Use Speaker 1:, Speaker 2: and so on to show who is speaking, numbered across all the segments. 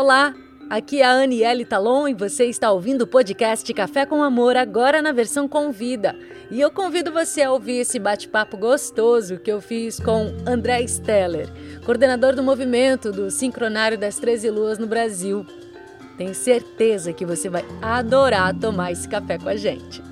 Speaker 1: Olá, aqui é a Aniele Talon e você está ouvindo o podcast Café com Amor, agora na versão Convida. E eu convido você a ouvir esse bate-papo gostoso que eu fiz com André Steller, coordenador do movimento do Sincronário das 13 Luas no Brasil. Tenho certeza que você vai adorar tomar esse café com a gente.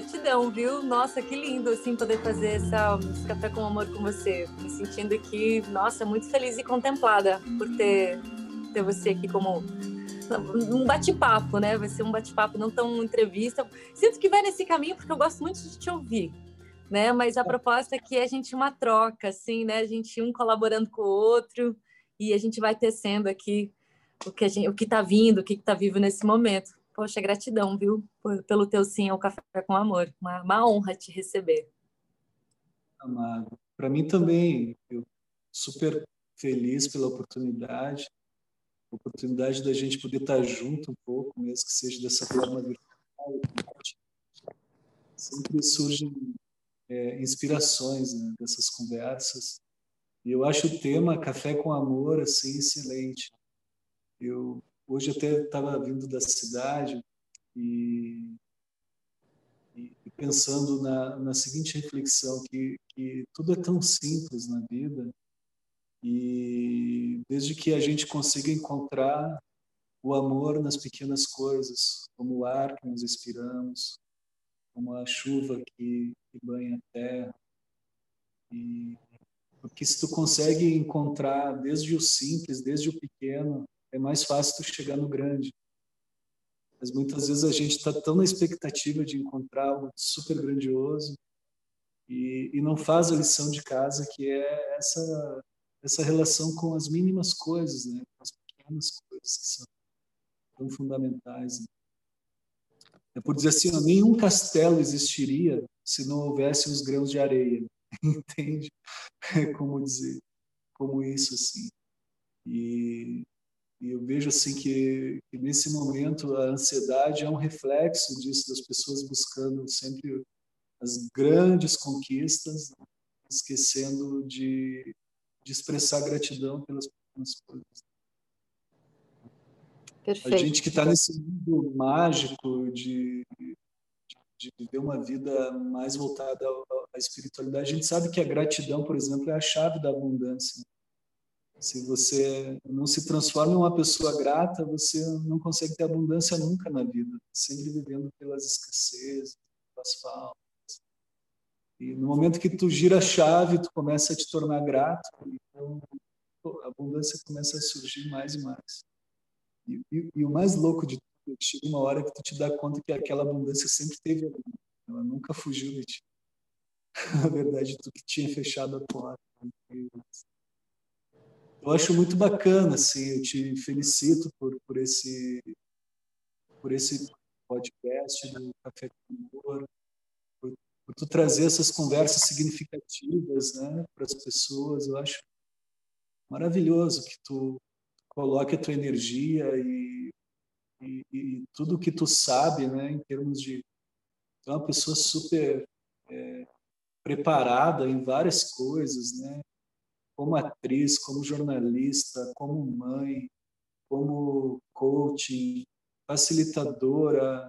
Speaker 1: Gratidão, viu? Nossa, que lindo, assim, poder fazer essa, esse café com amor com você. Me sentindo aqui, nossa, muito feliz e contemplada por ter, ter você aqui como um bate-papo, né? Vai ser um bate-papo, não tão entrevista. Sinto que vai nesse caminho porque eu gosto muito de te ouvir, né? Mas a proposta aqui é a gente uma troca, assim, né? A gente um colaborando com o outro e a gente vai tecendo aqui o que a gente, o que está vindo, o que está vivo nesse momento. Poxa, gratidão, viu? Pelo teu sim ao Café com Amor. Uma, uma honra te receber.
Speaker 2: Amado. Para mim também, eu super feliz pela oportunidade oportunidade da gente poder estar junto um pouco, mesmo que seja dessa forma virtual. Sempre surgem é, inspirações né, dessas conversas. E eu acho o tema Café com Amor assim excelente. Eu hoje até estava vindo da cidade e, e pensando na, na seguinte reflexão que, que tudo é tão simples na vida e desde que a gente consiga encontrar o amor nas pequenas coisas, como o ar que nos respiramos, como a chuva que, que banha a terra. E, porque se tu consegue encontrar desde o simples, desde o pequeno, é mais fácil tu chegar no grande. Mas muitas vezes a gente está tão na expectativa de encontrar algo super grandioso e, e não faz a lição de casa, que é essa essa relação com as mínimas coisas, né? com as pequenas coisas que são tão fundamentais. Né? É por dizer assim, ó, nenhum castelo existiria se não houvesse os grãos de areia, entende? É como dizer, como isso assim. E, e eu vejo assim que, que, nesse momento a ansiedade é um reflexo disso das pessoas buscando sempre as grandes conquistas, esquecendo de de expressar gratidão pelas pequenas coisas. Perfeito. A gente que está nesse mundo mágico de, de, de, viver uma vida mais voltada à espiritualidade, a gente sabe que a gratidão, por exemplo, é a chave da abundância. Se você não se transforma em uma pessoa grata, você não consegue ter abundância nunca na vida, sempre vivendo pelas escassezes, pelas faltas. E no momento que tu gira a chave, tu começa a te tornar grato, então a abundância começa a surgir mais e mais. E, e, e o mais louco de tudo é que chega uma hora que tu te dá conta que aquela abundância sempre teve ela nunca fugiu de ti. Na verdade, tu que tinha fechado a porta. Eu acho muito bacana, assim, eu te felicito por, por esse por esse podcast do Café com Amor, por tu trazer essas conversas significativas né, para as pessoas. Eu acho maravilhoso que tu coloque a tua energia e, e, e tudo que tu sabe, né, em termos de tu é uma pessoa super é, preparada em várias coisas, né, como atriz, como jornalista, como mãe, como coaching, facilitadora,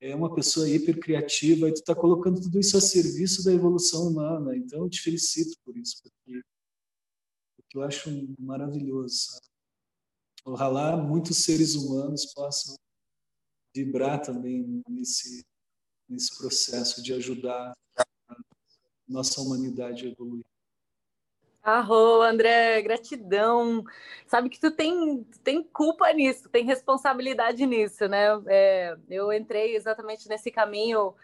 Speaker 2: é uma pessoa hiper criativa e tu está colocando tudo isso a serviço da evolução humana. Então eu te felicito por isso, porque, porque eu acho maravilhoso. Sabe? Ojalá muitos seres humanos possam vibrar também nesse nesse processo de ajudar a nossa humanidade a evoluir.
Speaker 1: Arro, André, gratidão. Sabe que tu tem, tem culpa nisso, tem responsabilidade nisso, né? É, eu entrei exatamente nesse caminho.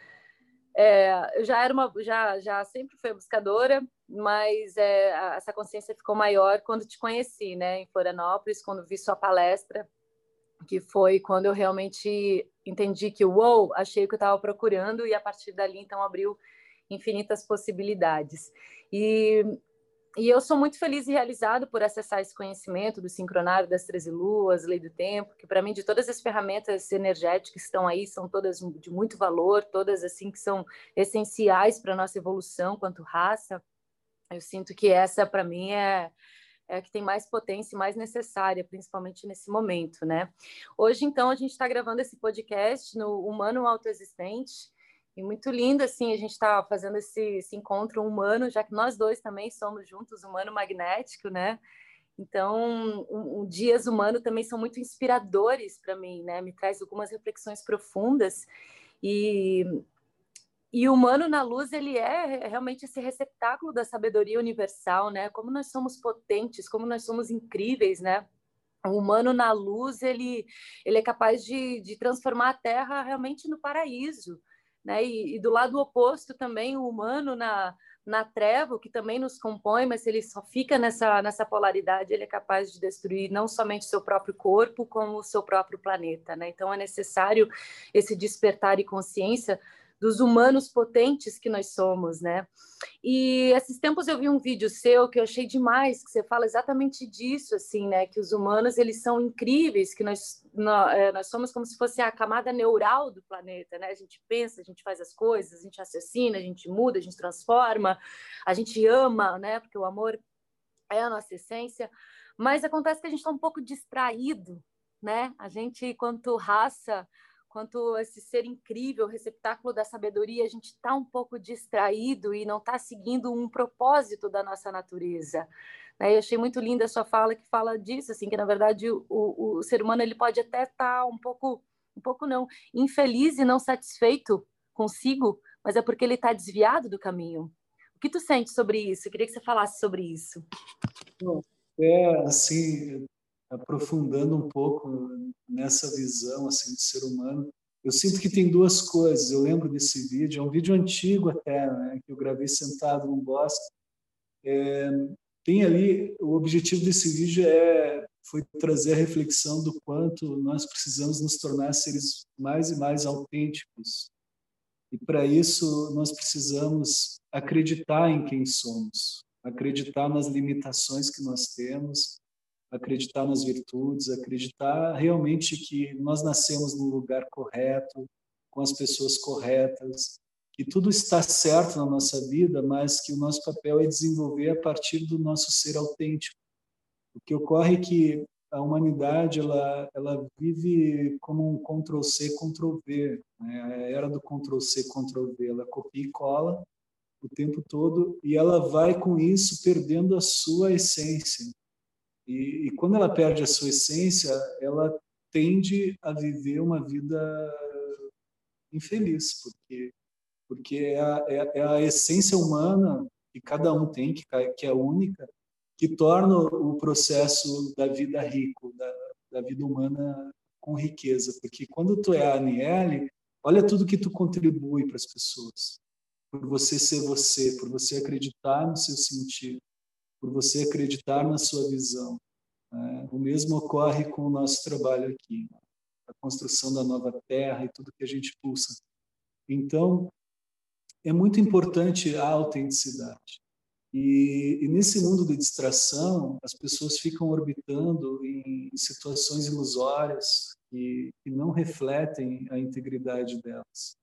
Speaker 1: É, eu já era uma, já, já sempre fui buscadora, mas é, essa consciência ficou maior quando te conheci, né? Em Florianópolis, quando vi sua palestra, que foi quando eu realmente entendi que, uou, achei o que eu estava procurando e a partir dali, então, abriu infinitas possibilidades. E e eu sou muito feliz e realizado por acessar esse conhecimento do sincronário das 13 luas, lei do tempo, que para mim de todas as ferramentas energéticas que estão aí são todas de muito valor, todas assim que são essenciais para nossa evolução quanto raça. Eu sinto que essa para mim é é a que tem mais potência e mais necessária, principalmente nesse momento, né? Hoje, então, a gente está gravando esse podcast no Humano Autoexistente, e muito lindo, assim, a gente está fazendo esse, esse, encontro humano, já que nós dois também somos juntos, humano magnético, né? Então, um, um dias humano também são muito inspiradores para mim, né? Me traz algumas reflexões profundas e e o humano na luz, ele é realmente esse receptáculo da sabedoria universal, né? Como nós somos potentes, como nós somos incríveis, né? O humano na luz, ele, ele é capaz de, de transformar a Terra realmente no paraíso, né? E, e do lado oposto também, o humano na, na treva, que também nos compõe, mas ele só fica nessa, nessa polaridade, ele é capaz de destruir não somente seu próprio corpo, como o seu próprio planeta, né? Então é necessário esse despertar e consciência dos humanos potentes que nós somos, né? E esses tempos eu vi um vídeo seu que eu achei demais, que você fala exatamente disso, assim, né? Que os humanos, eles são incríveis, que nós, nós, é, nós somos como se fosse a camada neural do planeta, né? A gente pensa, a gente faz as coisas, a gente assassina, a gente muda, a gente transforma, a gente ama, né? Porque o amor é a nossa essência, mas acontece que a gente está um pouco distraído, né? A gente, quanto raça, quanto esse ser incrível, receptáculo da sabedoria, a gente está um pouco distraído e não está seguindo um propósito da nossa natureza. Né? Eu achei muito linda a sua fala que fala disso, assim, que na verdade o, o, ser humano ele pode até estar tá um pouco, um pouco não, infeliz e não satisfeito consigo, mas é porque ele está desviado do caminho. O que tu sente sobre isso? Eu queria que você falasse sobre isso.
Speaker 2: É, assim, aprofundando um pouco nessa visão assim de ser humano, eu sinto que tem duas coisas. Eu lembro desse vídeo, é um vídeo antigo até, né, que eu gravei sentado num bosque. É, tem ali o objetivo desse vídeo é foi trazer a reflexão do quanto nós precisamos nos tornar seres mais e mais autênticos. E para isso nós precisamos acreditar em quem somos, acreditar nas limitações que nós temos acreditar nas virtudes, acreditar realmente que nós nascemos no lugar correto, com as pessoas corretas, que tudo está certo na nossa vida, mas que o nosso papel é desenvolver a partir do nosso ser autêntico. O que ocorre é que a humanidade ela, ela vive como um Ctrl C, Ctrl V, né? a era do Ctrl C, Ctrl V, ela copia e cola o tempo todo e ela vai com isso perdendo a sua essência. E, e, quando ela perde a sua essência, ela tende a viver uma vida infeliz, porque porque é a, é, é a essência humana que cada um tem, que, que é única, que torna o processo da vida rico, da, da vida humana com riqueza. Porque quando tu é a Aniele, olha tudo que tu contribui para as pessoas, por você ser você, por você acreditar no seu sentido, por você acreditar na sua visão. É, o mesmo ocorre com o nosso trabalho aqui, a construção da nova terra e tudo que a gente pulsa. Então, é muito importante a autenticidade. E, e, nesse mundo de distração, as pessoas ficam orbitando em situações ilusórias que, que não refletem a integridade delas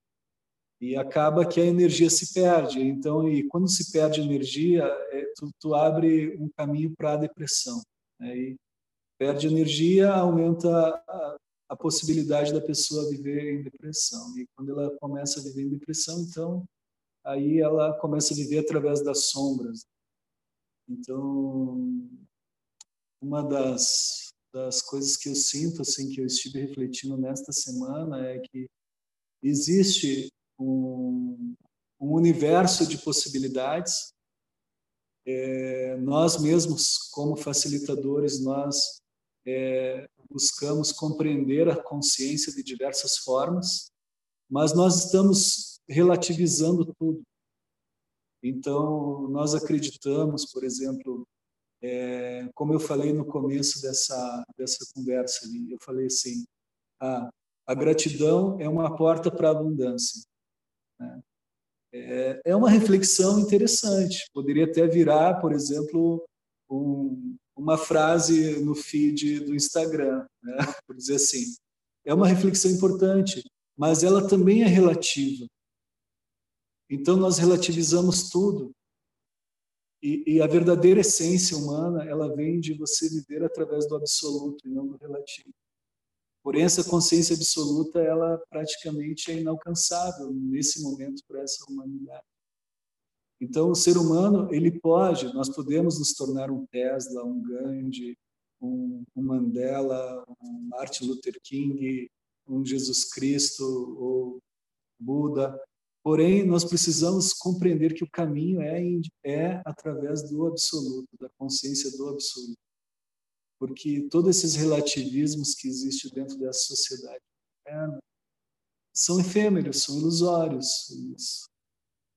Speaker 2: e acaba que a energia se perde. Então, e quando se perde energia, é, tu, tu abre um caminho para a depressão. Né? E perde energia, aumenta a, a, possibilidade da pessoa viver em depressão. E quando ela começa a viver em depressão, então aí ela começa a viver através das sombras. Então, uma das, das coisas que eu sinto, assim, que eu estive refletindo nesta semana é que existe um, um universo de possibilidades. É, nós mesmos, como facilitadores, nós é, buscamos compreender a consciência de diversas formas, mas nós estamos relativizando tudo. Então, nós acreditamos, por exemplo, é, como eu falei no começo dessa, dessa conversa ali, eu falei assim, a, a gratidão é uma porta para a abundância. Né? é, é uma reflexão interessante. Poderia até virar, por exemplo, um, uma frase no feed do Instagram, né? por dizer assim. É uma reflexão importante, mas ela também é relativa. Então nós relativizamos tudo. E, e, a verdadeira essência humana, ela vem de você viver através do absoluto e não do relativo. Porém, essa consciência absoluta, ela praticamente é inalcançável nesse momento para essa humanidade. Então, o ser humano, ele pode, nós podemos nos tornar um Tesla, um Gandhi, um, um Mandela, um Martin Luther King, um Jesus Cristo ou Buda. Porém, nós precisamos compreender que o caminho é, é através do absoluto, da consciência do absoluto. Porque todos esses relativismos que existem dentro dessa sociedade moderna são efêmeros, são ilusórios. Eles,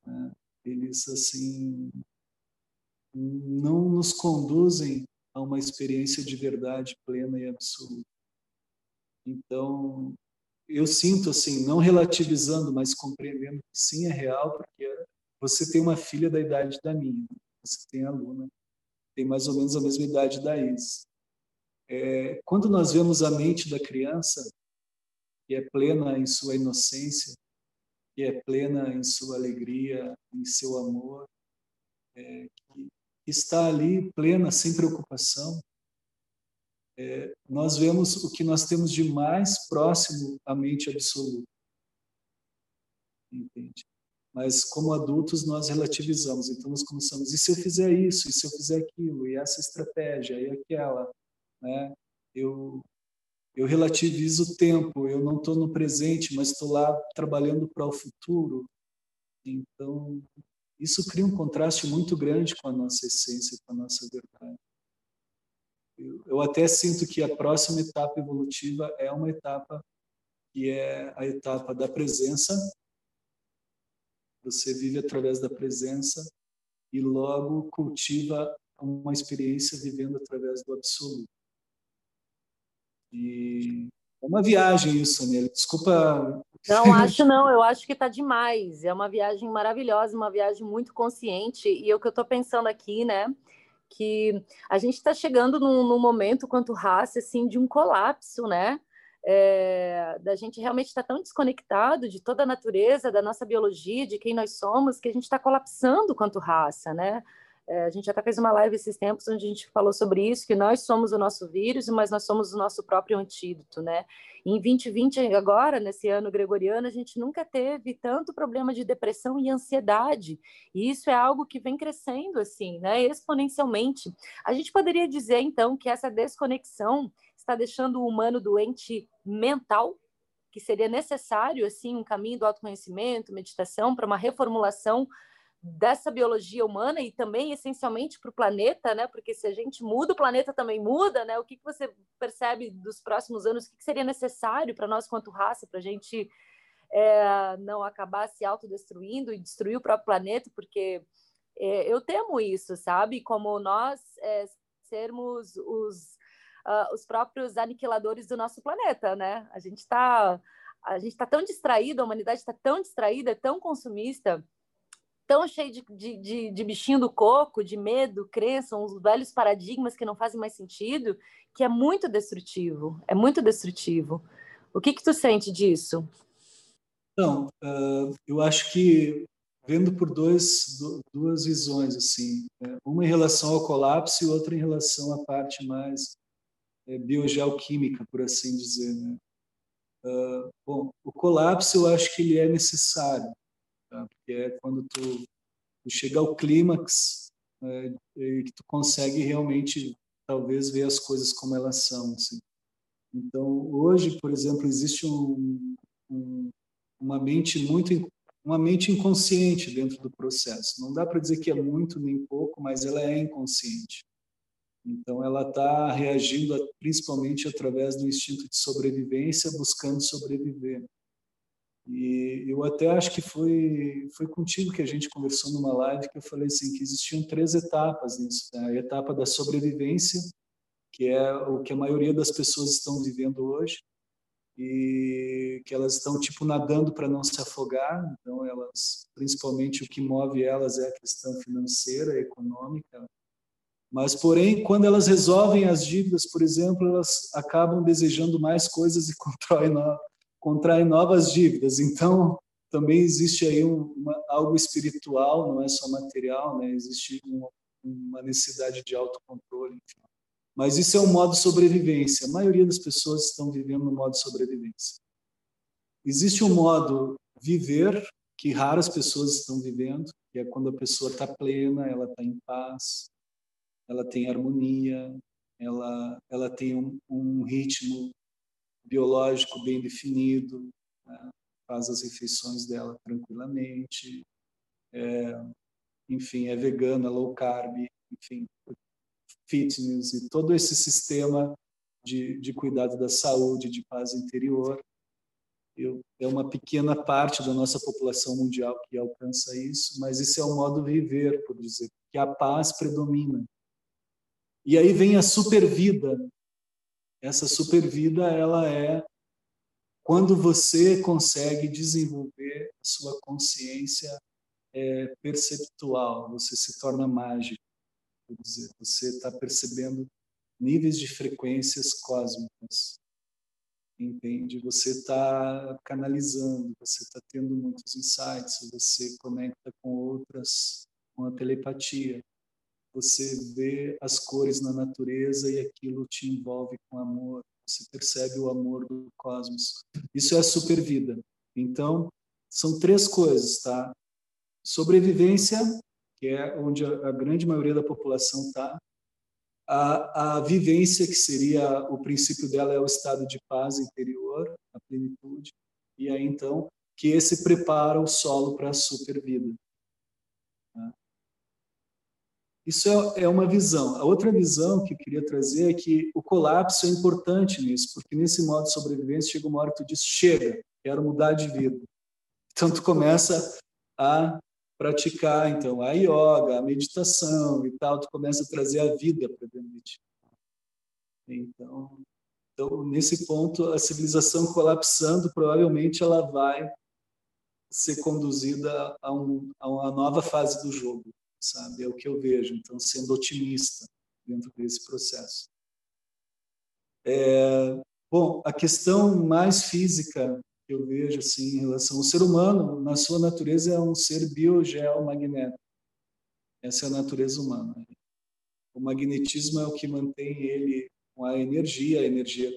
Speaker 2: né, eles assim, não nos conduzem a uma experiência de verdade plena e absoluta. Então, eu sinto assim, não relativizando, mas compreendendo que sim é real, porque você tem uma filha da idade da minha, você tem aluna, tem mais ou menos a mesma idade da Is. É, quando nós vemos a mente da criança, que é plena em sua inocência, que é plena em sua alegria, em seu amor, é, que está ali plena, sem preocupação, é, nós vemos o que nós temos de mais próximo à mente absoluta. Entende? Mas como adultos nós relativizamos, então nós começamos, e se eu fizer isso, e se eu fizer aquilo, e essa estratégia, e aquela, né? Eu eu relativizo o tempo, eu não estou no presente, mas estou lá trabalhando para o futuro. Então, isso cria um contraste muito grande com a nossa essência, com a nossa verdade. Eu, eu até sinto que a próxima etapa evolutiva é uma etapa que é a etapa da presença. Você vive através da presença e logo cultiva uma experiência vivendo através do absoluto. E é uma viagem isso, Anel. Desculpa.
Speaker 1: Não, acho não. Eu acho que está demais. É uma viagem maravilhosa, uma viagem muito consciente. E o que eu estou pensando aqui, né? que a gente está chegando num, num, momento, quanto raça, assim, de um colapso, né? É, da gente realmente estar tá tão desconectado de toda a natureza, da nossa biologia, de quem nós somos, que a gente está colapsando quanto raça, né? É, a gente até fez uma live esses tempos onde a gente falou sobre isso, que nós somos o nosso vírus, mas nós somos o nosso próprio antídoto, né? Em 2020, agora, nesse ano gregoriano, a gente nunca teve tanto problema de depressão e ansiedade. E isso é algo que vem crescendo, assim, né? Exponencialmente. A gente poderia dizer, então, que essa desconexão está deixando o humano doente mental, que seria necessário, assim, um caminho do autoconhecimento, meditação, para uma reformulação dessa biologia humana e também essencialmente para o planeta, né? Porque se a gente muda, o planeta também muda, né? O que, que você percebe dos próximos anos? O que, que seria necessário para nós, quanto raça, para a gente é, não acabar se autodestruindo e destruir o próprio planeta? Porque é, eu temo isso, sabe? Como nós é, sermos os, uh, os próprios aniquiladores do nosso planeta, né? A gente está a gente está tão distraído, a humanidade está tão distraída, tão consumista tão cheio de, de, de, bichinho do coco, de medo, crença, uns velhos paradigmas que não fazem mais sentido, que é muito destrutivo, é muito destrutivo. O que que tu sente disso?
Speaker 2: Não, uh, eu acho que vendo por dois, duas visões assim, né? uma em relação ao colapso e outra em relação à parte mais é, biogeoquímica, por assim dizer, né? Uh, bom, o colapso eu acho que ele é necessário, tá? porque é quando tu, tu chega ao clímax né, e que tu consegue realmente talvez ver as coisas como elas são. Assim. Então hoje, por exemplo, existe um, um, uma mente muito uma mente inconsciente dentro do processo. Não dá para dizer que é muito nem pouco, mas ela é inconsciente. Então, ela está reagindo principalmente através do instinto de sobrevivência, buscando sobreviver. E eu até acho que foi foi contigo que a gente conversou numa live que eu falei assim que existiam três etapas nisso. Né? A etapa da sobrevivência, que é o que a maioria das pessoas estão vivendo hoje. e que elas estão tipo nadando para não se afogar. Então elas, principalmente o que move elas é a questão financeira, econômica. Mas porém, quando elas resolvem as dívidas, por exemplo, elas acabam desejando mais coisas e contraem, no, contraem novas dívidas. Então também existe aí uma, algo espiritual, não é só material, né? Existe uma, uma necessidade de autocontrole. Enfim. Mas isso é um modo de sobrevivência. A maioria das pessoas estão vivendo no modo sobrevivência. Existe um modo viver que raras pessoas estão vivendo, que é quando a pessoa está plena, ela está em paz, ela tem harmonia, ela ela tem um, um ritmo biológico bem definido, né? faz as refeições dela tranquilamente, é, enfim, é vegana, low carb, enfim, fitness e todo esse sistema de, de cuidado da saúde, de paz interior. Eu, é uma pequena parte da nossa população mundial que alcança isso, mas isso é um modo de viver, por dizer, que a paz predomina. E aí vem a supervida. Essa supervida, ela é quando você consegue desenvolver a sua consciência é, perceptual, você se torna mágico. Dizer, você está percebendo níveis de frequências cósmicas, entende? Você está canalizando, você está tendo muitos insights, você conecta com outras, com a telepatia, você vê as cores na natureza e aquilo te envolve com amor, você percebe o amor do cosmos. Isso é a supervida. Então, são três coisas, tá? Sobrevivência, que é onde a, grande maioria da população está. A, a vivência, que seria o princípio dela, é o estado de paz interior, a plenitude. E aí, então, que esse prepara o solo para a supervida. Tá? Isso é, é uma visão. A outra visão que eu queria trazer é que o colapso é importante nisso, porque nesse modo de sobrevivência chega uma hora que tu diz, chega, quero mudar de vida. Então tu começa a praticar então a yoga, a meditação e tal, tu começa a trazer a vida para dentro de ti. Então, então, nesse ponto, a civilização colapsando, provavelmente ela vai ser conduzida a, um, a uma nova fase do jogo, sabe? É o que eu vejo. Então, sendo otimista dentro desse processo. É, bom, a questão mais física que eu vejo assim em relação ao ser humano, na sua natureza é um ser biogeomagnético. Essa é a natureza humana. O magnetismo é o que mantém ele com a energia, a energia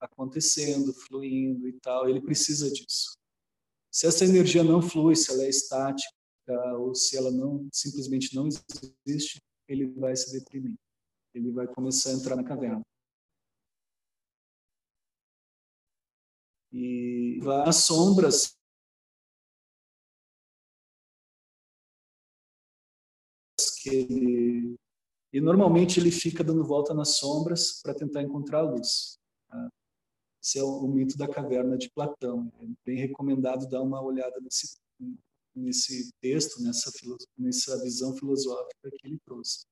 Speaker 2: acontecendo, fluindo e tal. Ele precisa disso. Se essa energia não flui, se ela é estática ou se ela não simplesmente não existe, ele vai se deprimir. Ele vai começar a entrar na caverna. e as sombras que ele e normalmente ele fica dando volta nas sombras para tentar encontrar a luz. Tá? Esse é o, o, mito da caverna de Platão. É bem recomendado dar uma olhada nesse, nesse texto, nessa, nessa visão filosófica que ele trouxe.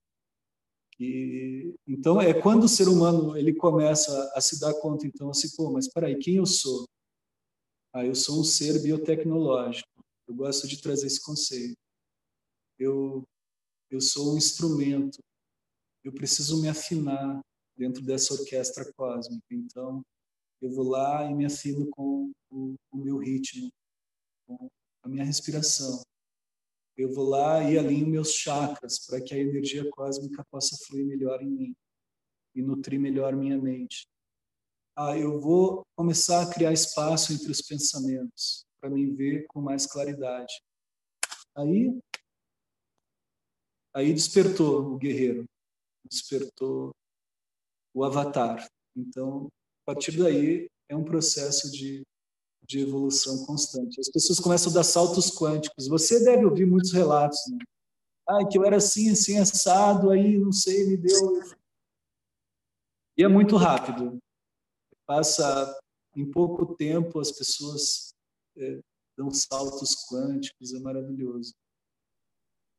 Speaker 2: E, então, é quando o ser humano ele começa a se dar conta, então, assim, pô, mas peraí, quem eu sou? Ah, eu sou um ser biotecnológico. Eu gosto de trazer esse conceito. Eu, eu sou um instrumento. Eu preciso me afinar dentro dessa orquestra cósmica. Então, eu vou lá e me afino com o, o meu ritmo, com a minha respiração eu vou lá e alinho meus chakras para que a energia cósmica possa fluir melhor em mim e nutrir melhor minha mente. Ah, eu vou começar a criar espaço entre os pensamentos para me ver com mais claridade. Aí, aí despertou o guerreiro, despertou o avatar. Então, a partir daí é um processo de de evolução constante. As pessoas começam a dar saltos quânticos. Você deve ouvir muitos relatos, né? Ah, que eu era assim, assim, assado, aí, não sei, me deu... E é muito rápido. Passa, em pouco tempo, as pessoas é, dão saltos quânticos, é maravilhoso.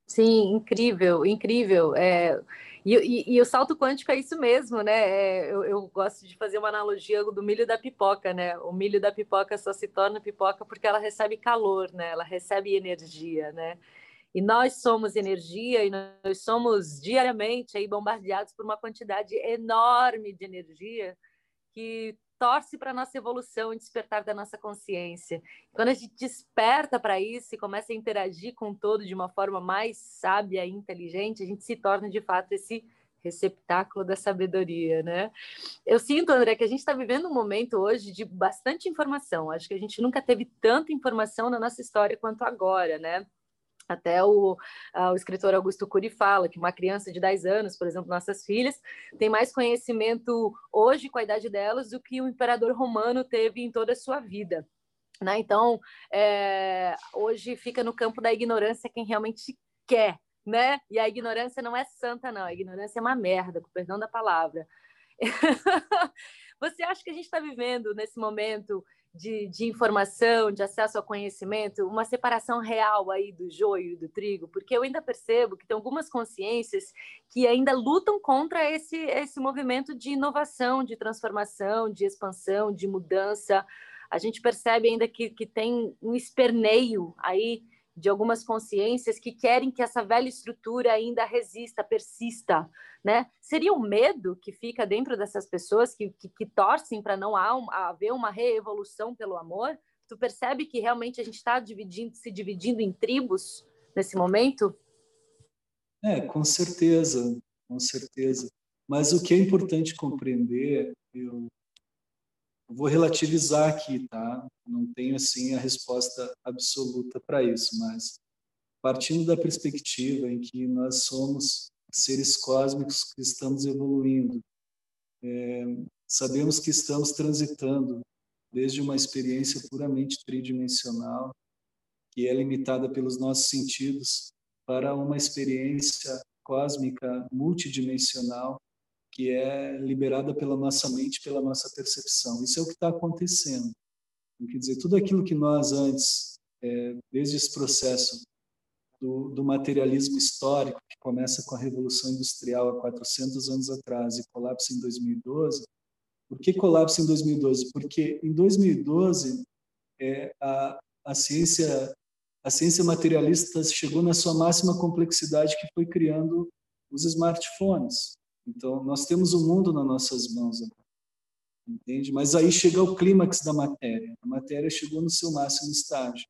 Speaker 1: Sim, incrível, incrível. É, E, e, e, o salto quântico é isso mesmo, né? É, eu, eu, gosto de fazer uma analogia do milho da pipoca, né? O milho da pipoca só se torna pipoca porque ela recebe calor, né? Ela recebe energia, né? E nós somos energia e nós somos diariamente aí bombardeados por uma quantidade enorme de energia que torce para a nossa evolução e despertar da nossa consciência. Quando a gente desperta para isso e começa a interagir com o todo de uma forma mais sábia e inteligente, a gente se torna de fato esse receptáculo da sabedoria, né? Eu sinto, André, que a gente está vivendo um momento hoje de bastante informação. Acho que a gente nunca teve tanta informação na nossa história quanto agora, né? Até o, o escritor Augusto Cury fala que uma criança de 10 anos, por exemplo, nossas filhas, tem mais conhecimento hoje com a idade delas do que o imperador romano teve em toda a sua vida. Né? Então, é, hoje fica no campo da ignorância quem realmente quer, né? E a ignorância não é santa, não. A ignorância é uma merda, com perdão da palavra. Você acha que a gente está vivendo nesse momento de, de, informação, de acesso ao conhecimento, uma separação real aí do joio e do trigo, porque eu ainda percebo que tem algumas consciências que ainda lutam contra esse, esse movimento de inovação, de transformação, de expansão, de mudança. A gente percebe ainda que, que tem um esperneio aí de algumas consciências que querem que essa velha estrutura ainda resista, persista, né? Seria o medo que fica dentro dessas pessoas que, que, que torcem para não haver uma reevolução pelo amor? Tu percebe que realmente a gente está dividindo, se dividindo em tribos nesse momento?
Speaker 2: É, com certeza, com certeza. Mas o que é importante compreender, eu vou relativizar aqui, tá? Não tenho assim a resposta absoluta para isso, mas partindo da perspectiva em que nós somos seres cósmicos que estamos evoluindo, é, sabemos que estamos transitando desde uma experiência puramente tridimensional, que é limitada pelos nossos sentidos, para uma experiência cósmica multidimensional que é liberada pela nossa mente, pela nossa percepção. Isso é o que está acontecendo. Quer dizer, tudo aquilo que nós antes, é, desde esse processo do, do, materialismo histórico, que começa com a Revolução Industrial há 400 anos atrás e colapsa em 2012, por que colapsa em 2012? Porque em 2012 é, a, a ciência a ciência materialista chegou na sua máxima complexidade que foi criando os smartphones. Então, nós temos o mundo nas nossas mãos agora, entende? Mas aí chega o clímax da matéria. A matéria chegou no seu máximo estágio.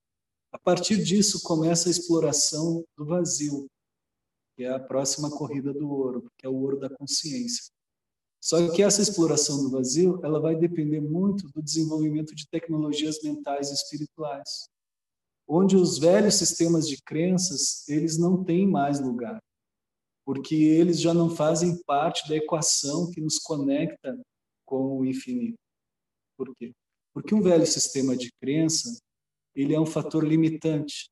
Speaker 2: A partir disso, começa a exploração do vazio, que é a próxima corrida do ouro, que é o ouro da consciência. Só que essa exploração do vazio, ela vai depender muito do desenvolvimento de tecnologias mentais e espirituais, onde os velhos sistemas de crenças, eles não têm mais lugar porque eles já não fazem parte da equação que nos conecta com o infinito. Por quê? Porque um velho sistema de crença, ele é um fator limitante.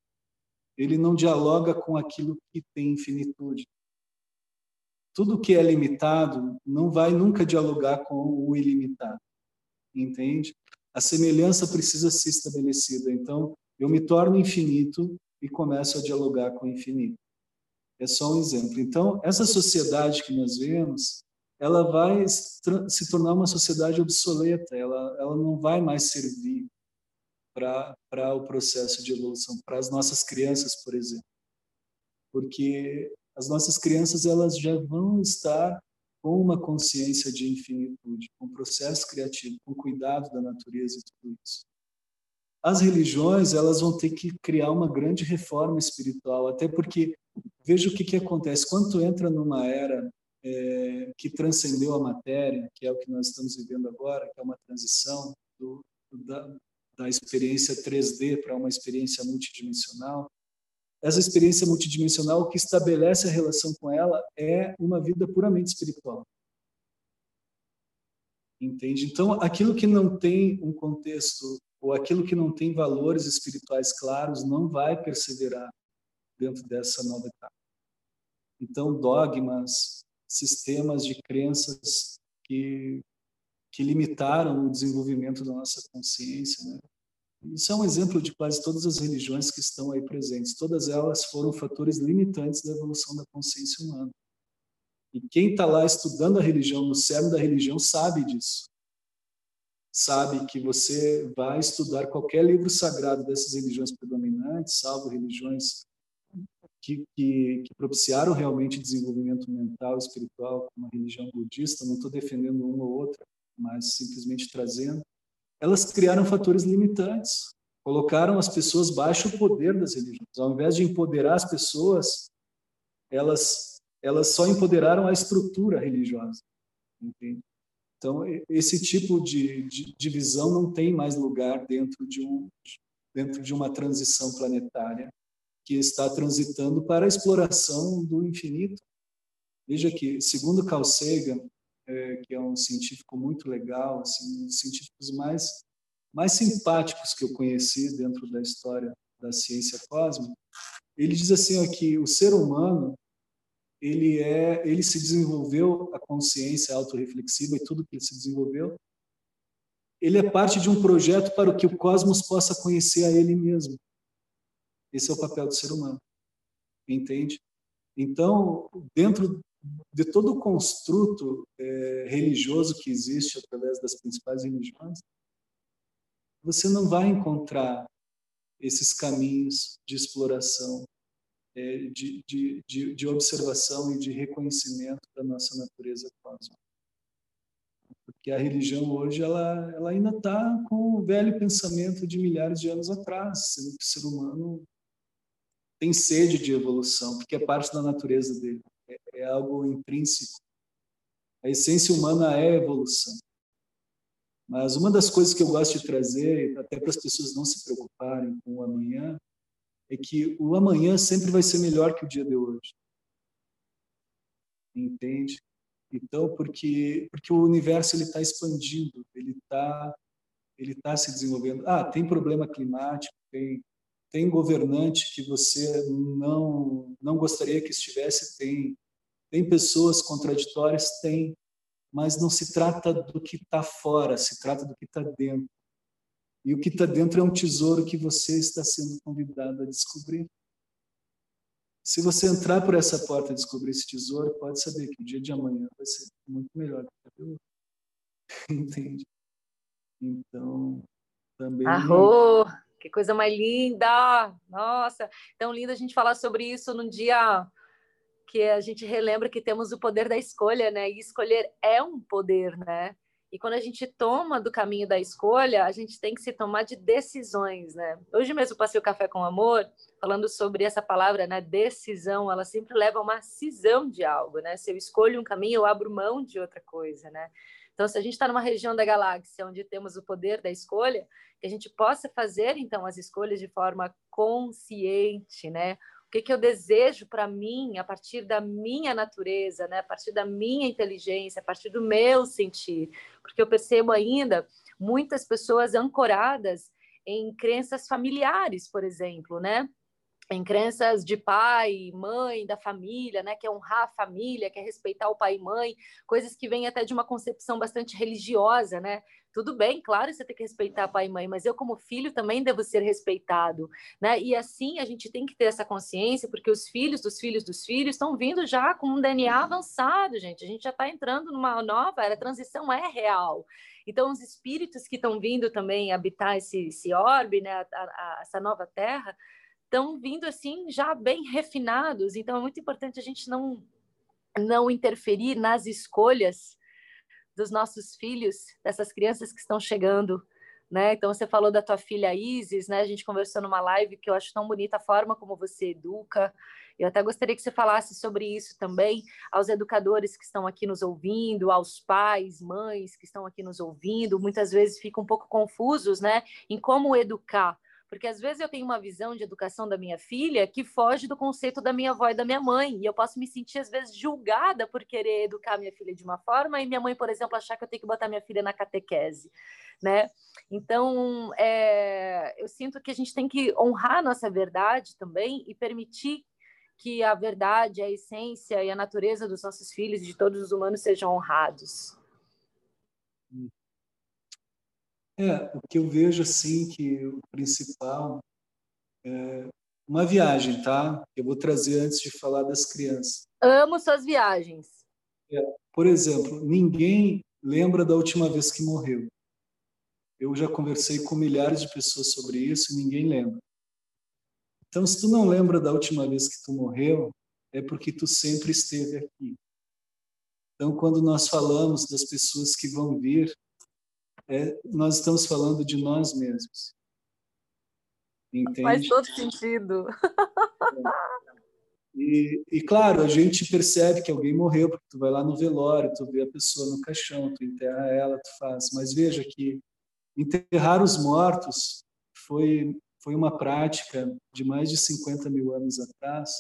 Speaker 2: Ele não dialoga com aquilo que tem infinitude. Tudo que é limitado não vai nunca dialogar com o ilimitado. Entende? A semelhança precisa ser estabelecida. Então, eu me torno infinito e começo a dialogar com o infinito. É só um exemplo. Então, essa sociedade que nós vemos, ela vai se tornar uma sociedade obsoleta, ela, ela não vai mais servir para o processo de evolução, para as nossas crianças, por exemplo. Porque as nossas crianças elas já vão estar com uma consciência de infinitude, com processo criativo, com cuidado da natureza e tudo isso. As religiões elas vão ter que criar uma grande reforma espiritual, até porque veja o que, que acontece. Quando entra numa era é, que transcendeu a matéria, que é o que nós estamos vivendo agora, que é uma transição do, da, da experiência 3D para uma experiência multidimensional, essa experiência multidimensional, o que estabelece a relação com ela é uma vida puramente espiritual. Entende? Então, aquilo que não tem um contexto, ou aquilo que não tem valores espirituais claros, não vai perseverar dentro dessa nova etapa. Então, dogmas, sistemas de crenças que, que limitaram o desenvolvimento da nossa consciência. Né? Isso é um exemplo de quase todas as religiões que estão aí presentes. Todas elas foram fatores limitantes da evolução da consciência humana. E quem está lá estudando a religião, no cerne da religião, sabe disso. Sabe que você vai estudar qualquer livro sagrado dessas religiões predominantes, salvo religiões que, que, que propiciaram realmente desenvolvimento mental espiritual, como a religião budista. Não estou defendendo uma ou outra, mas simplesmente trazendo. Elas criaram fatores limitantes, colocaram as pessoas baixo o poder das religiões. Ao invés de empoderar as pessoas, elas elas só empoderaram a estrutura religiosa. Entende? Então, esse tipo de, de, visão não tem mais lugar dentro de, um, dentro de uma transição planetária que está transitando para a exploração do infinito. Veja que, segundo Carl Sagan, é, que é um científico muito legal, assim, um dos científicos mais, mais simpáticos que eu conheci dentro da história da ciência cósmica, ele diz assim ó, que o ser humano ele é, ele se desenvolveu a consciência autorreflexiva e tudo que ele se desenvolveu, ele é parte de um projeto para que o cosmos possa conhecer a ele mesmo. Esse é o papel do ser humano. Entende? Então, dentro de todo o construto é, religioso que existe através das principais religiões, você não vai encontrar esses caminhos de exploração de, de, de, de, observação e de reconhecimento da nossa natureza cósmica. Porque a religião hoje ela, ela ainda está com o velho pensamento de milhares de anos atrás, sendo que o ser humano tem sede de evolução, porque é parte da natureza dele, é, é algo intrínseco. A essência humana é evolução. Mas uma das coisas que eu gosto de trazer, até para as pessoas não se preocuparem com o amanhã, é que o amanhã sempre vai ser melhor que o dia de hoje. Entende? Então, porque porque o universo ele está expandindo, ele está ele tá se desenvolvendo. Ah, tem problema climático, tem tem governante que você não não gostaria que estivesse, tem tem pessoas contraditórias, tem, mas não se trata do que está fora, se trata do que está dentro. E o que está dentro é um tesouro que você está sendo convidado a descobrir. Se você entrar por essa porta e descobrir esse tesouro, pode saber que o dia de amanhã vai ser muito melhor do que o Entende? Então, também.
Speaker 1: Arro! Que coisa mais linda! Nossa, tão lindo a gente falar sobre isso num dia que a gente relembra que temos o poder da escolha, né? E escolher é um poder, né? E quando a gente toma do caminho da escolha, a gente tem que se tomar de decisões, né? Hoje mesmo passei o café com amor, falando sobre essa palavra, né? Decisão, ela sempre leva a uma cisão de algo, né? Se eu escolho um caminho, eu abro mão de outra coisa, né? Então, se a gente está numa região da galáxia onde temos o poder da escolha, que a gente possa fazer então as escolhas de forma consciente, né? Que, que eu desejo para mim a partir da minha natureza, né? a partir da minha inteligência, a partir do meu sentir. Porque eu percebo ainda muitas pessoas ancoradas em crenças familiares, por exemplo, né? Em crenças de pai, mãe, da família, né, que é honrar a família, que é respeitar o pai e mãe, coisas que vêm até de uma concepção bastante religiosa, né? Tudo bem, claro, você tem que respeitar pai e mãe, mas eu como filho também devo ser respeitado, né? E assim a gente tem que ter essa consciência, porque os filhos dos filhos dos filhos estão vindo já com um DNA avançado, gente. A gente já está entrando numa nova era, a transição é real. Então, os espíritos que estão vindo também habitar esse, esse orbe, né, a, a, essa nova terra, estão vindo assim já bem refinados. Então é muito importante a gente não não interferir nas escolhas dos nossos filhos, dessas crianças que estão chegando, né? Então você falou da tua filha Isis, né? A gente conversou numa live que eu acho tão bonita a forma como você educa. Eu até gostaria que você falasse sobre isso também aos educadores que estão aqui nos ouvindo, aos pais, mães que estão aqui nos ouvindo, muitas vezes ficam um pouco confusos, né, em como educar porque às vezes eu tenho uma visão de educação da minha filha que foge do conceito da minha avó e da minha mãe, e eu posso me sentir às vezes julgada por querer educar minha filha de uma forma e minha mãe, por exemplo, achar que eu tenho que botar minha filha na catequese, né? Então, é, eu sinto que a gente tem que honrar a nossa verdade também e permitir que a verdade, a essência e a natureza dos nossos filhos de todos os humanos sejam honrados.
Speaker 2: É, o que eu vejo assim que o principal é uma viagem, tá? Eu vou trazer antes de falar das crianças.
Speaker 1: Amo suas viagens.
Speaker 2: É, por exemplo, ninguém lembra da última vez que morreu. Eu já conversei com milhares de pessoas sobre isso e ninguém lembra. Então, se tu não lembra da última vez que tu morreu, é porque tu sempre esteve aqui. Então, quando nós falamos das pessoas que vão vir, é, nós estamos falando de nós mesmos.
Speaker 1: Entende? Faz todo sentido.
Speaker 2: E, e, claro, a gente percebe que alguém morreu, porque tu vai lá no velório, tu vê a pessoa no caixão, tu enterra ela, tu faz. Mas veja que enterrar os mortos foi, foi uma prática de mais de 50 mil anos atrás,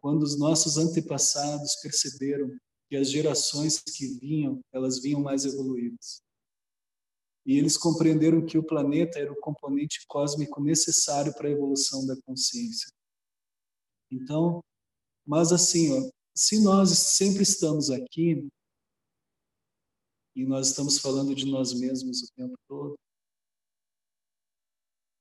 Speaker 2: quando os nossos antepassados perceberam que as gerações que vinham, elas vinham mais evoluídas. E eles compreenderam que o planeta era o componente cósmico necessário para a evolução da consciência. Então, mas assim, ó, se nós sempre estamos aqui e nós estamos falando de nós mesmos o tempo todo,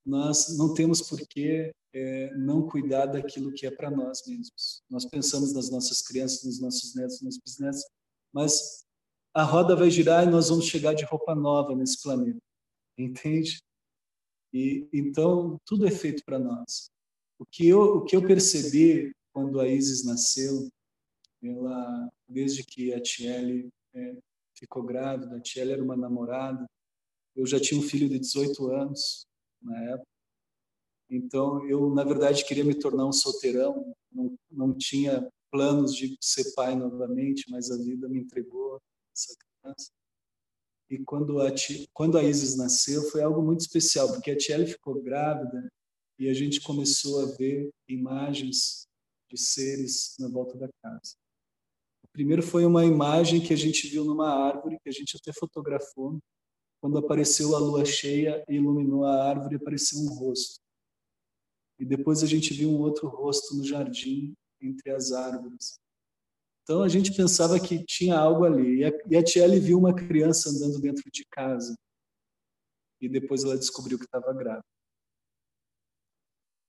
Speaker 2: nós não temos por que é, não cuidar daquilo que é para nós mesmos. Nós pensamos nas nossas crianças, nos nossos netos, nos bisnetos, mas a roda vai girar e nós vamos chegar de roupa nova nesse planeta, entende? E então tudo é feito para nós. O que eu o que eu percebi quando a Isis nasceu, ela desde que a Tiele é, ficou grávida, a Tiele era uma namorada, eu já tinha um filho de 18 anos na época. Então, eu, na verdade, queria me tornar um solteirão, não, não tinha planos de ser pai novamente, mas a vida me entregou essa criança. E quando a, quando a Isis nasceu, foi algo muito especial, porque a Tiele ficou grávida e a gente começou a ver imagens de seres na volta da casa. O primeiro foi uma imagem que a gente viu numa árvore, que a gente até fotografou, quando apareceu a lua cheia e iluminou a árvore, apareceu um rosto. E depois a gente viu um outro rosto no jardim, entre as árvores. Então a gente pensava que tinha algo ali. E a, e Tiele viu uma criança andando dentro de casa. E depois ela descobriu que estava grávida.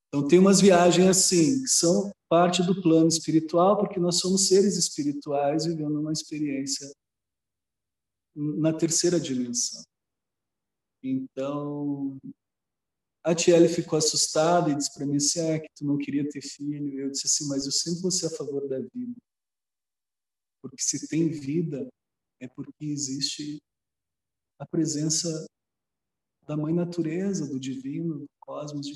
Speaker 2: Então tem umas viagens assim, que são parte do plano espiritual, porque nós somos seres espirituais vivendo uma experiência na terceira dimensão. Então, a Tiele ficou assustada e disse para mim assim, ah, que tu não queria ter filho. Eu disse assim, mas eu sempre vou ser a favor da vida. Porque se tem vida, é porque existe a presença da mãe natureza, do divino, do cosmos, de.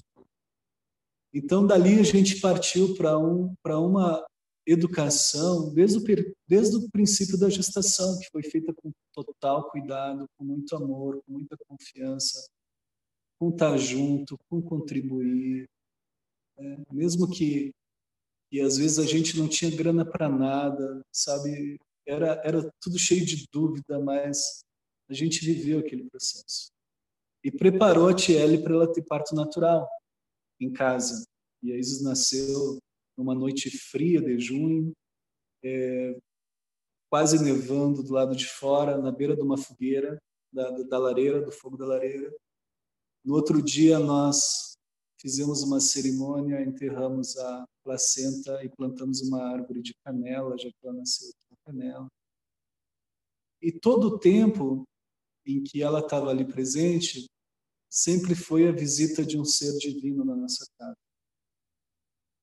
Speaker 2: Então, dali a gente partiu para um, uma educação desde o, desde o princípio da gestação, que foi feita com total cuidado, com muito amor, com muita confiança, com estar junto, com contribuir. É, mesmo que, e às vezes a gente não tinha grana para nada, sabe? Era, era tudo cheio de dúvida, mas a gente viveu aquele processo. E preparou a Tiele para ela ter parto natural em casa. E a Isis nasceu numa noite fria de junho, é, quase nevando do lado de fora, na beira de uma fogueira, da, da lareira, do fogo da lareira. No outro dia, nós fizemos uma cerimônia, enterramos a placenta e plantamos uma árvore de canela, já que ela nasceu aqui na canela. E todo o tempo em que ela estava ali presente, sempre foi a visita de um ser divino na nossa casa.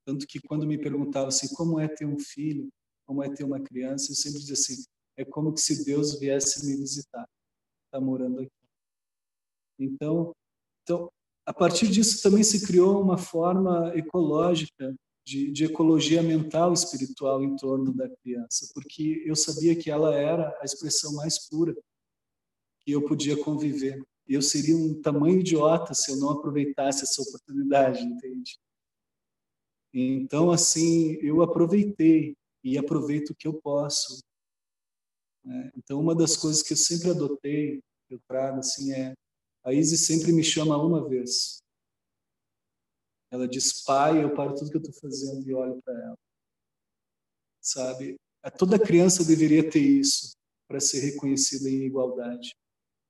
Speaker 2: Tanto que quando me perguntavam assim, como é ter um filho, como é ter uma criança, eu sempre dizia assim, é como se Deus viesse me visitar, está morando aqui. Então, então, a partir disso também se criou uma forma ecológica de, de, ecologia mental e espiritual em torno da criança, porque eu sabia que ela era a expressão mais pura que eu podia conviver. Eu seria um tamanho idiota se eu não aproveitasse essa oportunidade, entende? Então, assim, eu aproveitei e aproveito o que eu posso. Né? Então, uma das coisas que eu sempre adotei, eu trago, assim, é a Izzy sempre me chama uma vez. Ela diz, pai, eu paro tudo que eu estou fazendo e olho para ela. Sabe? Toda criança deveria ter isso para ser reconhecida em igualdade.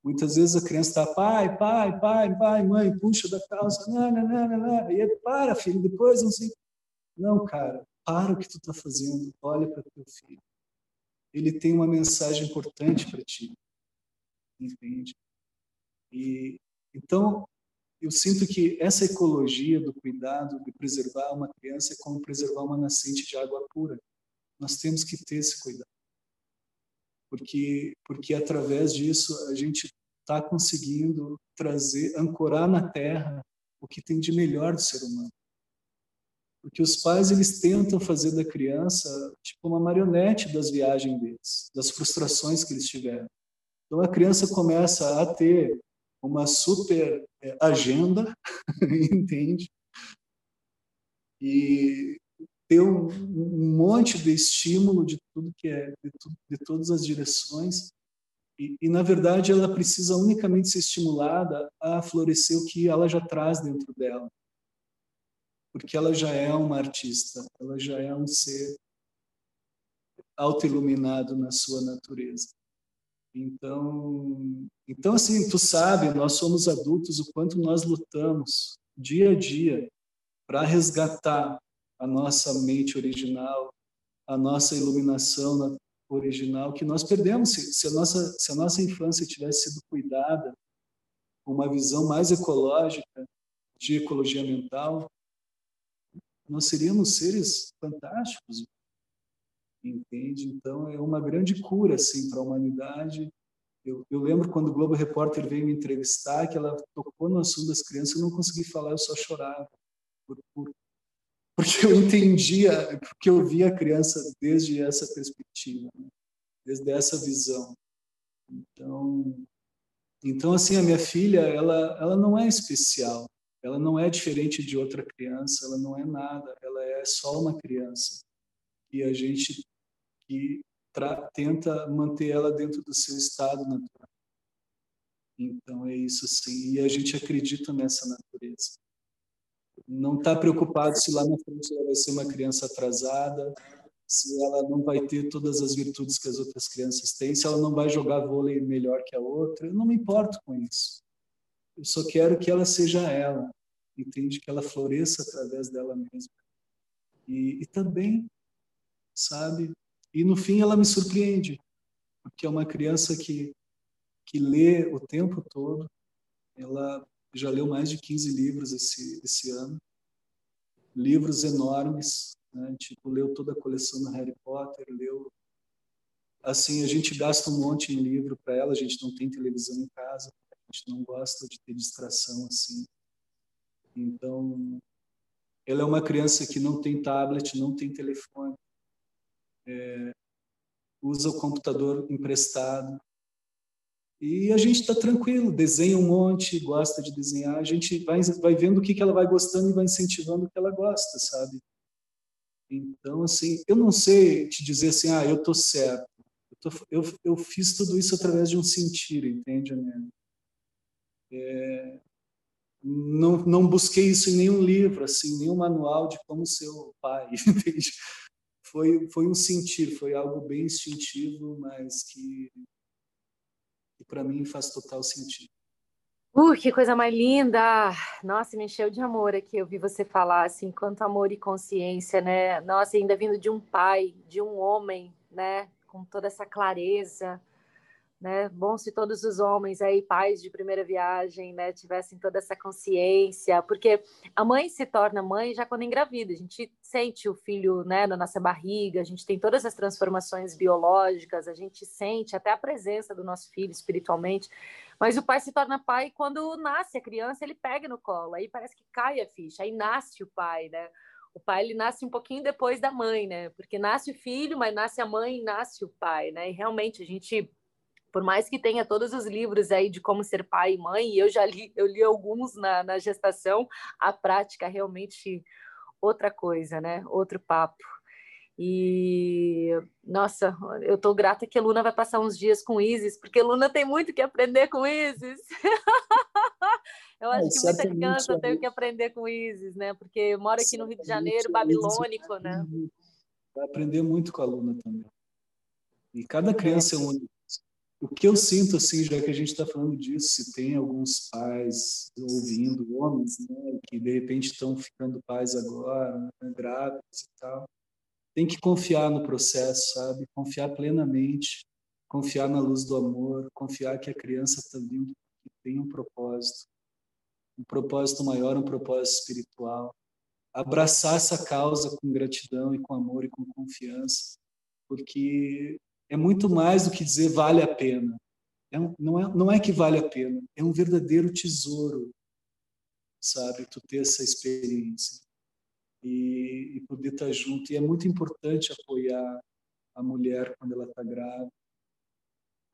Speaker 2: Muitas vezes a criança está, pai, pai, pai, pai, mãe, puxa da calça, não, não, não, não, e aí, para, filho, depois não sei. Não, cara, para o que tu está fazendo, olha para teu filho. ele tem uma mensagem importante para ti, entende? E então eu sinto que essa ecologia do cuidado de preservar uma criança é como preservar uma nascente de água pura. Nós temos que ter esse cuidado, porque porque através disso a gente está conseguindo trazer, ancorar na Terra o que tem de melhor do ser humano. Porque os pais eles tentam fazer da criança tipo uma marionete das viagens deles, das frustrações que eles tiveram. Então a criança começa a ter uma super é, agenda, entende? E ter um, um, monte de estímulo de tudo que é, de, tudo, de todas as direções. E, e, na verdade, ela precisa unicamente ser estimulada a florescer o que ela já traz dentro dela. Porque ela já é uma artista, ela já é um ser autoiluminado na sua natureza. Então, então assim, tu sabe, nós somos adultos, o quanto nós lutamos dia a dia para resgatar a nossa mente original, a nossa iluminação original que nós perdemos. Se, se, a nossa se a nossa infância tivesse sido cuidada com uma visão mais ecológica de ecologia mental, nós seríamos seres fantásticos, entende? Então é uma grande cura assim para a humanidade. Eu, eu, lembro quando o Globo Repórter veio me entrevistar que ela tocou no assunto das crianças, eu não consegui falar, eu só chorava por, por, porque eu entendia, porque eu via a criança desde essa perspectiva, né? desde essa visão. Então, então assim a minha filha, ela ela não é especial, ela não é diferente de outra criança, ela não é nada, ela é só uma criança e a gente que tenta manter ela dentro do seu estado natural. Então é isso sim, e a gente acredita nessa natureza. Não está preocupado se lá na frente ela vai ser uma criança atrasada, se ela não vai ter todas as virtudes que as outras crianças têm, se ela não vai jogar vôlei melhor que a outra. Eu não me importo com isso. Eu só quero que ela seja ela, entende? Que ela floresça através dela mesma. E, e também sabe? E no fim ela me surpreende, porque é uma criança que que lê o tempo todo. Ela já leu mais de 15 livros esse esse ano. Livros enormes, né? Tipo, leu toda a coleção do Harry Potter, leu assim, a gente gasta um monte em livro para ela, a gente não tem televisão em casa, a gente não gosta de ter distração assim. Então, ela é uma criança que não tem tablet, não tem telefone, é, usa o computador emprestado. E a gente está tranquilo, desenha um monte, gosta de desenhar, a gente vai, vai vendo o que, que ela vai gostando e vai incentivando o que ela gosta, sabe? Então, assim, eu não sei te dizer assim, ah, eu estou certo. Eu, tô, eu, eu, fiz tudo isso através de um sentir, entende, Amélia? É, não, não busquei isso em nenhum livro, assim, nenhum manual de como ser o pai, entende? Foi, foi um sentir, foi algo bem instintivo, mas que, que para mim faz total sentido.
Speaker 1: Uh, que coisa mais linda! Nossa, me encheu de amor aqui. Eu vi você falar assim, quanto amor e consciência, né? Nossa, ainda vindo de um pai, de um homem, né? Com toda essa clareza, né? Bom se todos os homens aí, pais de primeira viagem, né, tivessem toda essa consciência, porque a mãe se torna mãe já quando engravida, a gente sente o filho, né, na nossa barriga, a gente tem todas as transformações biológicas, a gente sente até a presença do nosso filho espiritualmente, mas o pai se torna pai quando nasce a criança, ele pega no colo, aí parece que cai a ficha, aí nasce o pai, né? O pai ele nasce um pouquinho depois da mãe, né? Porque nasce o filho, mas nasce a mãe e nasce o pai, né? E realmente a gente por mais que tenha todos os livros aí de como ser pai e mãe, e eu já li, eu li alguns na, na gestação, a prática é realmente outra coisa, né? Outro papo. E nossa, eu tô grata que a Luna vai passar uns dias com Isis, porque a Luna tem muito que aprender com Isis. eu acho é, que muita criança tem que aprender com Isis, né? Porque mora aqui no Rio de Janeiro, babilônico, né?
Speaker 2: Vai aprender muito com a Luna também. E cada criança é única o que eu sinto, assim, já que a gente está falando disso, se tem alguns pais ouvindo, homens, né, que de repente estão ficando pais agora, né, grávidos e tal, tem que confiar no processo, sabe? Confiar plenamente, confiar na luz do amor, confiar que a criança vindo que tem um propósito, um propósito maior, um propósito espiritual. Abraçar essa causa com gratidão e com amor e com confiança, porque é muito mais do que dizer vale a pena. É não, é, não é que vale a pena, é um verdadeiro tesouro, sabe? Tu ter essa experiência e, e poder estar junto. E é muito importante apoiar a mulher quando ela está grávida.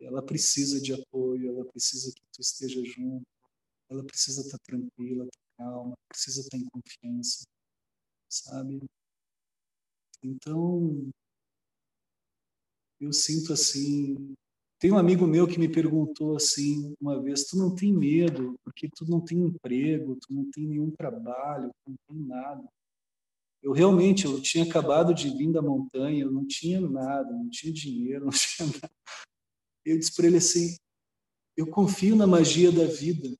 Speaker 2: Ela precisa de apoio, ela precisa que tu esteja junto, ela precisa estar tranquila, estar calma, precisa estar em confiança, sabe? Então, eu sinto assim. Tem um amigo meu que me perguntou assim uma vez: tu não tem medo porque tu não tem emprego, tu não tem nenhum trabalho, tu não tem nada. Eu realmente eu tinha acabado de vir da montanha, eu não tinha nada, não tinha dinheiro, não tinha nada. Eu disse para ele assim: eu confio na magia da vida.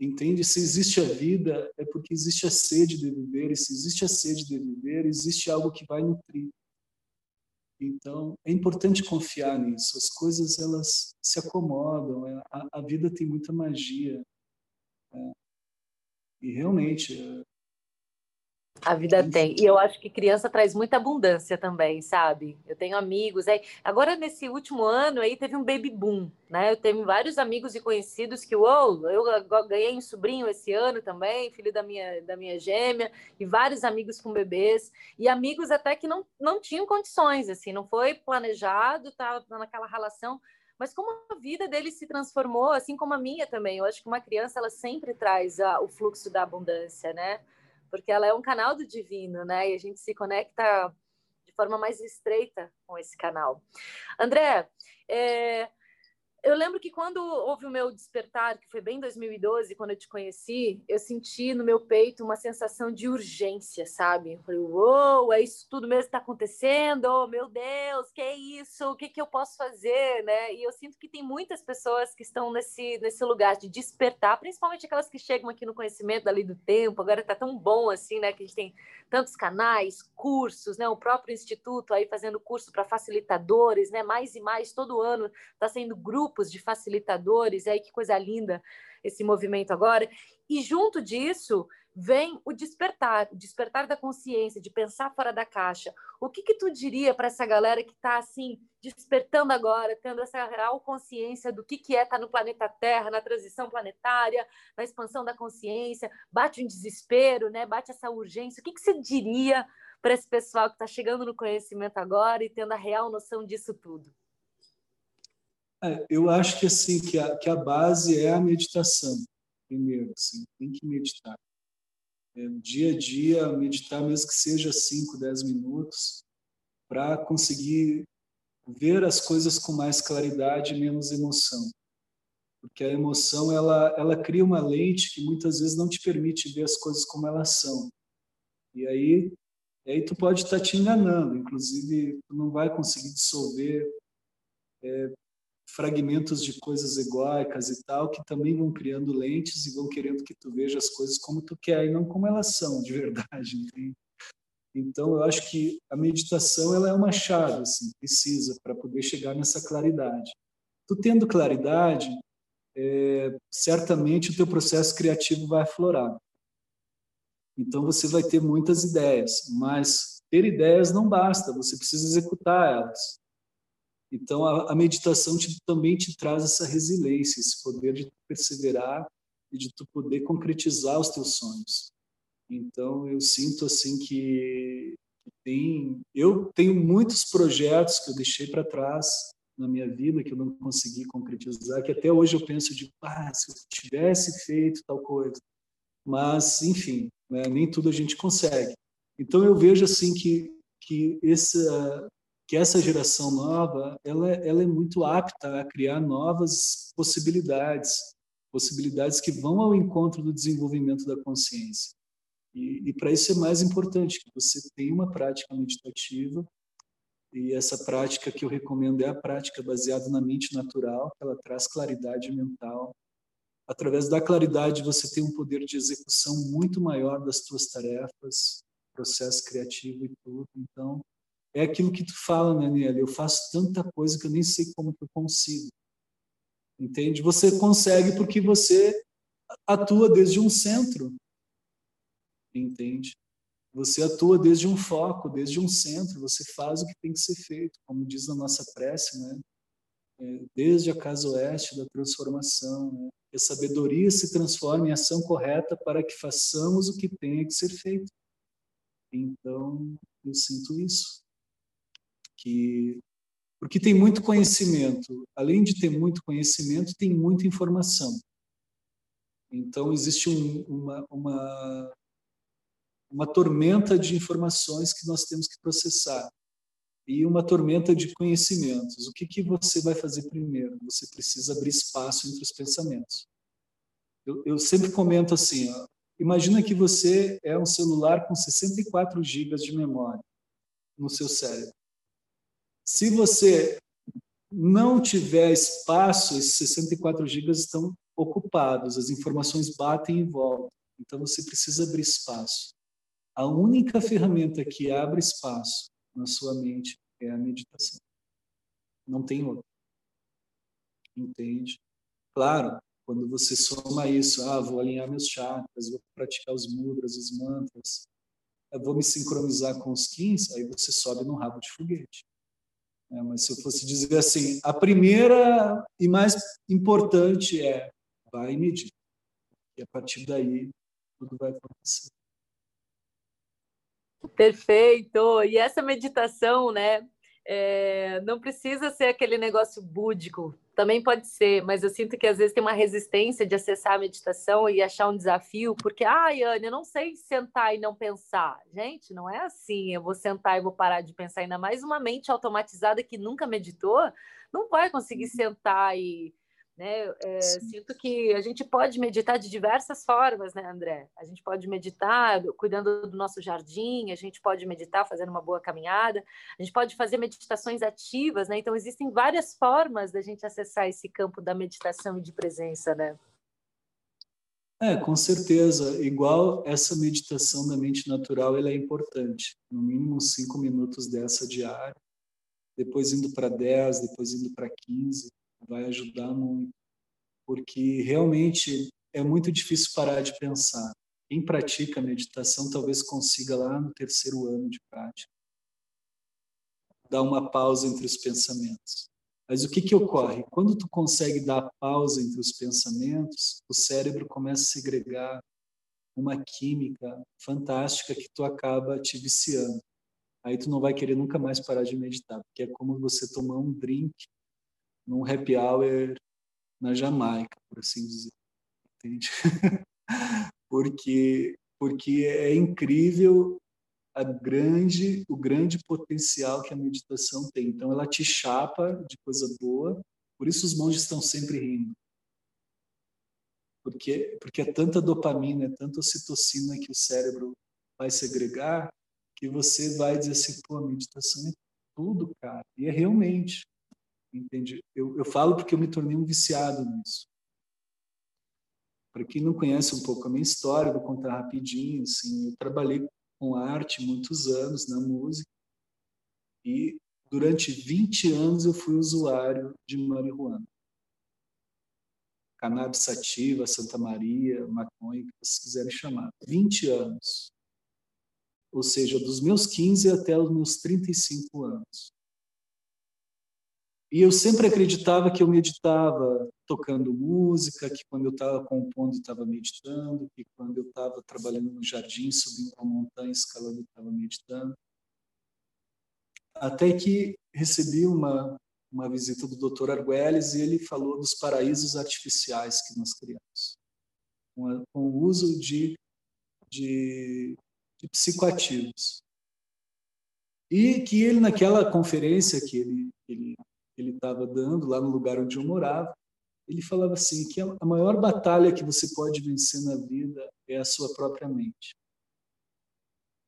Speaker 2: Entende? Se existe a vida, é porque existe a sede de viver, e se existe a sede de viver, existe algo que vai nutrir. Então, é importante confiar nisso. As coisas, elas se acomodam. É, a, a vida tem muita magia. É. E, realmente, é,
Speaker 1: a vida tem. E eu acho que criança traz muita abundância também, sabe? Eu tenho amigos aí. Agora, nesse último ano aí, teve um baby boom, né? Eu tenho vários amigos e conhecidos que, uou, eu ganhei um sobrinho esse ano também, filho da minha, da minha gêmea, e vários amigos com bebês, e amigos até que não, não tinham condições, assim, não foi planejado, estava naquela relação mas como a vida dele se transformou, assim como a minha também. Eu acho que uma criança ela sempre traz a, o fluxo da abundância, né? Porque ela é um canal do divino, né? E a gente se conecta de forma mais estreita com esse canal. André, é, eu lembro que quando houve o meu despertar, que foi bem em 2012, quando eu te conheci, eu senti no meu peito uma sensação de urgência, sabe? Eu falei, uou, é isso tudo mesmo que está acontecendo? Oh, meu Deus, que é isso? O que, que eu posso fazer, né? E eu sinto que tem muitas pessoas que estão nesse, nesse lugar de despertar, principalmente aquelas que chegam aqui no conhecimento da do tempo, agora está tão bom assim, né? Que a gente tem tantos canais, cursos, né? O próprio instituto aí fazendo curso para facilitadores, né? Mais e mais, todo ano está sendo grupo grupos de facilitadores, aí que coisa linda esse movimento agora. E junto disso vem o despertar, o despertar da consciência, de pensar fora da caixa. O que que tu diria para essa galera que está assim despertando agora, tendo essa real consciência do que que é estar tá no planeta Terra, na transição planetária, na expansão da consciência, bate um desespero, né? Bate essa urgência. O que que você diria para esse pessoal que está chegando no conhecimento agora e tendo a real noção disso tudo?
Speaker 2: É, eu acho que assim que a, que a base é a meditação. Primeiro, assim, tem que meditar. É, dia a dia, meditar, mesmo que seja 5, 10 minutos, para conseguir ver as coisas com mais claridade e menos emoção. Porque a emoção, ela, ela cria uma lente que muitas vezes não te permite ver as coisas como elas são. E aí, aí tu pode estar te enganando, inclusive tu não vai conseguir dissolver é, fragmentos de coisas egóicas e tal, que também vão criando lentes e vão querendo que tu veja as coisas como tu quer e não como elas são de verdade. Então, eu acho que a meditação ela é uma chave, assim, precisa para poder chegar nessa claridade. Tu tendo claridade, é, certamente o teu processo criativo vai aflorar. Então, você vai ter muitas ideias, mas ter ideias não basta, você precisa executar elas. Então, a, a meditação te, também te traz essa resiliência, esse poder de perseverar e de tu poder concretizar os teus sonhos. Então, eu sinto assim que tem, eu tenho muitos projetos que eu deixei para trás na minha vida que eu não consegui concretizar, que até hoje eu penso de, ah, se eu tivesse feito tal coisa. Mas, enfim, né, nem tudo a gente consegue. Então eu vejo assim que que essa que essa geração nova ela, ela é muito apta a criar novas possibilidades, possibilidades que vão ao encontro do desenvolvimento da consciência. E, e para isso é mais importante que você tenha uma prática meditativa e essa prática que eu recomendo é a prática baseada na mente natural, que ela traz claridade mental. Através da claridade você tem um poder de execução muito maior das suas tarefas, processo criativo e tudo. Então, é aquilo que tu fala, né, Niel? Eu faço tanta coisa que eu nem sei como que eu consigo. Entende? Você consegue porque você atua desde um centro. Entende? Você atua desde um foco, desde um centro, você faz o que tem que ser feito, como diz na nossa prece, né? É, desde a casa oeste da transformação, né? que a sabedoria se transforme em ação correta para que façamos o que tenha que ser feito. Então, eu sinto isso. Que porque tem muito conhecimento. Além de ter muito conhecimento, tem muita informação. Então, existe um, uma, uma, uma tormenta de informações que nós temos que processar e uma tormenta de conhecimentos. O que, que você vai fazer primeiro? Você precisa abrir espaço entre os pensamentos. Eu, eu sempre comento assim: ó, imagina que você é um celular com 64 GB de memória no seu cérebro. Se você não tiver espaço, esses 64 GB estão ocupados, as informações batem e voltam. Então você precisa abrir espaço. A única ferramenta que abre espaço na sua mente é a meditação. Não tem outra. Entende? Claro, quando você soma isso, ah, vou alinhar meus chakras, vou praticar os mudras, os mantras, vou me sincronizar com os kins, aí você sobe no rabo de foguete. É, mas se eu fosse dizer assim, a primeira e mais importante é vai medita. E a partir daí tudo vai acontecer.
Speaker 1: Perfeito! E essa meditação, né? É, não precisa ser aquele negócio búdico, também pode ser, mas eu sinto que às vezes tem uma resistência de acessar a meditação e achar um desafio, porque, ai, ah, Anne, eu não sei sentar e não pensar. Gente, não é assim, eu vou sentar e vou parar de pensar, ainda mais uma mente automatizada que nunca meditou, não vai conseguir sentar e né? É, sinto que a gente pode meditar de diversas formas, né, André? A gente pode meditar cuidando do nosso jardim, a gente pode meditar fazendo uma boa caminhada, a gente pode fazer meditações ativas, né? Então, existem várias formas da gente acessar esse campo da meditação e de presença, né?
Speaker 2: É, com certeza. Igual essa meditação da mente natural, ela é importante. No mínimo cinco minutos dessa diária, depois indo para 10, depois indo para 15 vai ajudar muito, porque realmente é muito difícil parar de pensar. Quem pratica meditação talvez consiga lá no terceiro ano de prática dar uma pausa entre os pensamentos. Mas o que que ocorre? Quando tu consegue dar pausa entre os pensamentos, o cérebro começa a segregar uma química fantástica que tu acaba te viciando. Aí tu não vai querer nunca mais parar de meditar, porque é como você tomar um drink num happy hour na Jamaica, por assim dizer. Entende? porque porque é incrível a grande o grande potencial que a meditação tem. Então ela te chapa de coisa boa, por isso os monges estão sempre rindo. Porque porque é tanta dopamina, é tanta ocitocina que o cérebro vai segregar que você vai dizer assim, pô, a meditação é tudo, cara. E é realmente entende? Eu, eu falo porque eu me tornei um viciado nisso. Para quem não conhece um pouco a minha história, vou contar rapidinho. Assim, eu trabalhei com arte muitos anos na música e durante 20 anos eu fui usuário de marihuana. Cannabis sativa, Santa Maria, maconha, que vocês quiserem chamar. 20 anos. Ou seja, dos meus 15 até os meus 35 anos. E eu sempre acreditava que eu meditava tocando música, que quando eu estava compondo estava meditando, que quando eu estava trabalhando no jardim, subindo uma montanha, escalando, estava meditando. Até que recebi uma, uma visita do Dr. Arguelles e ele falou dos paraísos artificiais que nós criamos, com, com o uso de, de, de psicoativos. E que ele, naquela conferência que ele, ele ele estava dando lá no lugar onde eu morava, ele falava assim que a maior batalha que você pode vencer na vida é a sua própria mente.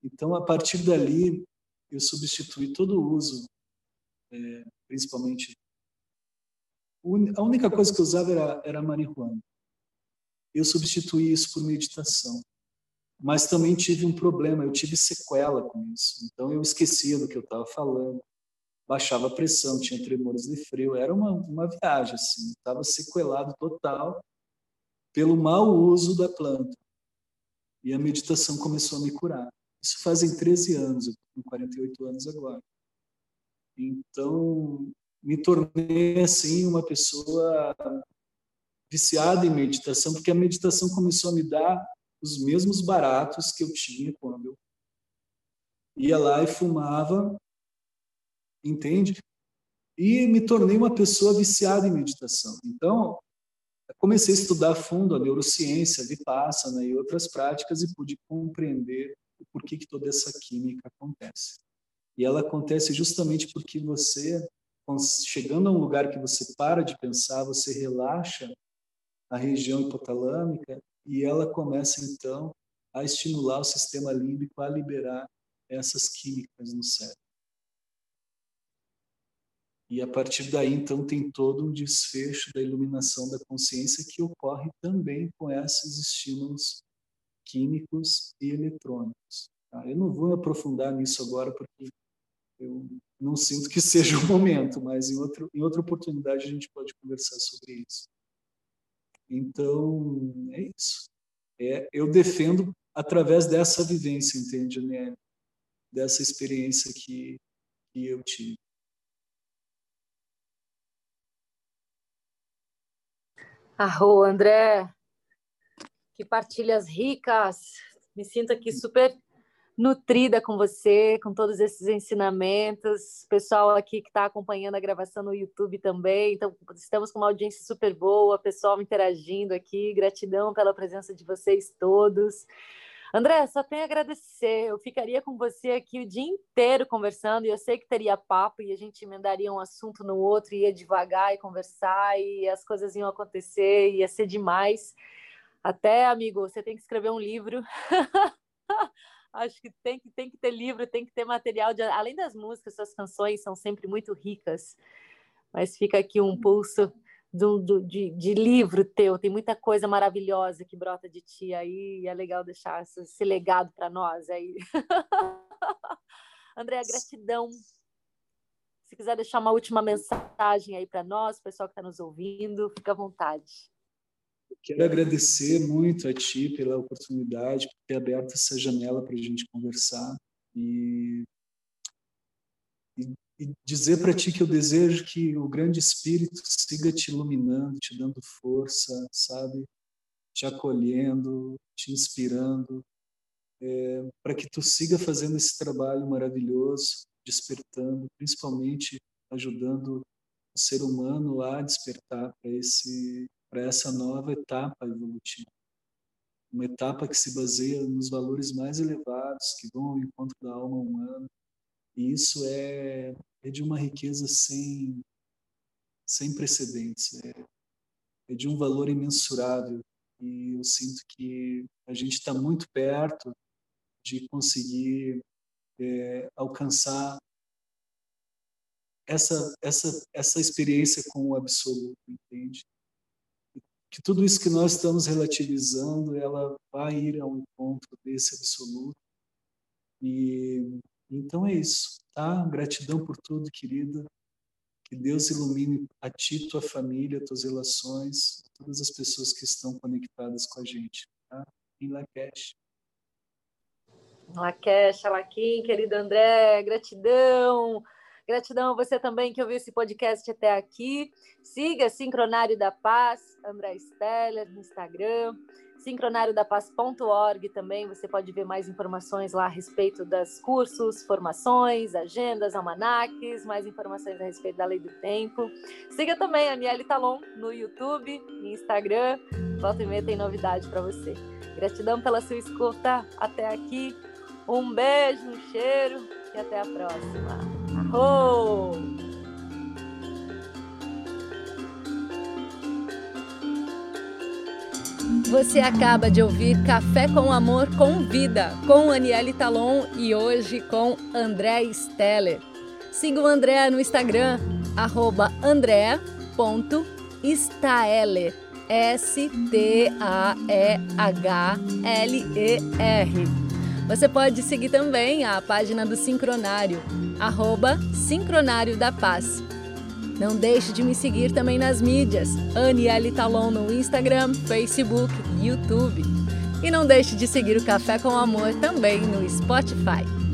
Speaker 2: Então, a partir dali, eu substituí todo o uso, é, principalmente. A única coisa que eu usava era, era marihuana. Eu substituí isso por meditação. mas também tive um problema, eu tive sequela com isso. Então eu esquecia do que eu estava falando, baixava a pressão, tinha tremores de frio, era uma, uma viagem, assim, estava sequelado total pelo mau uso da planta. E a meditação começou a me curar. Isso fazem 13 anos, eu com 48 anos agora. Então, me tornei, assim, uma pessoa viciada em meditação, porque a meditação começou a me dar os mesmos baratos que eu tinha quando eu ia lá e fumava, entende? E me tornei uma pessoa viciada em meditação. Então, comecei a estudar a fundo a neurociência, vipassana e outras práticas e pude compreender o porquê que toda essa química acontece. E ela acontece justamente porque você, chegando a um lugar que você para de pensar, você relaxa a região hipotalâmica e ela começa então a estimular o sistema límbico a liberar essas químicas no cérebro. E a partir daí, então, tem todo um desfecho da iluminação da consciência que ocorre também com esses estímulos químicos e eletrônicos. Tá? Eu não vou aprofundar nisso agora, porque eu não sinto que seja o momento, mas em, outro, em outra oportunidade a gente pode conversar sobre isso. Então, é isso. É, eu defendo através dessa vivência, entende, né? Dessa experiência que, que eu tive.
Speaker 1: Arro, André, que partilhas ricas. Me sinto aqui super nutrida com você, com todos esses ensinamentos. Pessoal aqui que está acompanhando a gravação no YouTube também. Então, estamos com uma audiência super boa, pessoal interagindo aqui. Gratidão pela presença de vocês todos. André, só tenho a agradecer. Eu ficaria com você aqui o dia inteiro conversando e eu sei que teria papo e a gente emendaria um assunto no outro, ia devagar e conversar e as coisas iam acontecer, ia ser demais. Até, amigo, você tem que escrever um livro. Acho que tem, que tem que ter livro, tem que ter material. De, além das músicas, suas canções são sempre muito ricas. Mas fica aqui um pulso do, do, de, de, livro teu. Tem muita coisa maravilhosa que brota de ti aí. E é legal deixar esse, esse legado para nós aí. André, gratidão. Se quiser deixar uma última mensagem aí para nós, pessoal que está nos ouvindo, fica à vontade.
Speaker 2: Quero agradecer muito a ti pela oportunidade, por ter aberto essa janela para a gente conversar e, e, dizer para ti que eu desejo que o grande Espírito siga te iluminando, te dando força, sabe? Te acolhendo, te inspirando, é, para que tu siga fazendo esse trabalho maravilhoso, despertando, principalmente ajudando o ser humano a despertar para esse para essa nova etapa evolutiva. Uma etapa que se baseia nos valores mais elevados, que vão ao encontro da alma humana. E isso é, é de uma riqueza sem, sem precedentes. É, é de um valor imensurável. E eu sinto que a gente está muito perto de conseguir é, alcançar essa, essa, essa experiência com o absoluto, entende? que tudo isso que nós estamos relativizando, ela vai ir ao encontro desse absoluto. E então é isso, tá? Gratidão por tudo, querida. Que Deus ilumine a ti, tua família, tuas relações, todas as pessoas que estão conectadas com a gente, tá? Em Lakesh.
Speaker 1: Lakesh, Alaquim, querido André, gratidão. Gratidão a você também que ouviu esse podcast até aqui. Siga Sincronário da Paz, André Steller, no Instagram. Sincronariodapaz.org também, você pode ver mais informações lá a respeito das cursos, formações, agendas, almanaques, mais informações a respeito da lei do tempo. Siga também a Aniele Talon no YouTube e Instagram. Volta e meia tem novidade para você. Gratidão pela sua escuta até aqui. Um beijo, um cheiro e até a próxima. Arro! Você acaba de ouvir Café com Amor com Vida, com Aniele Talon e hoje com André Steller. Siga o André no Instagram, arroba andré.staeller. S-T-A-E-H-L-E-R. Você pode seguir também a página do Sincronário, arroba Sincronário da Paz. Não deixe de me seguir também nas mídias, Aniele Talon no Instagram, Facebook, YouTube. E não deixe de seguir o Café com Amor também no Spotify.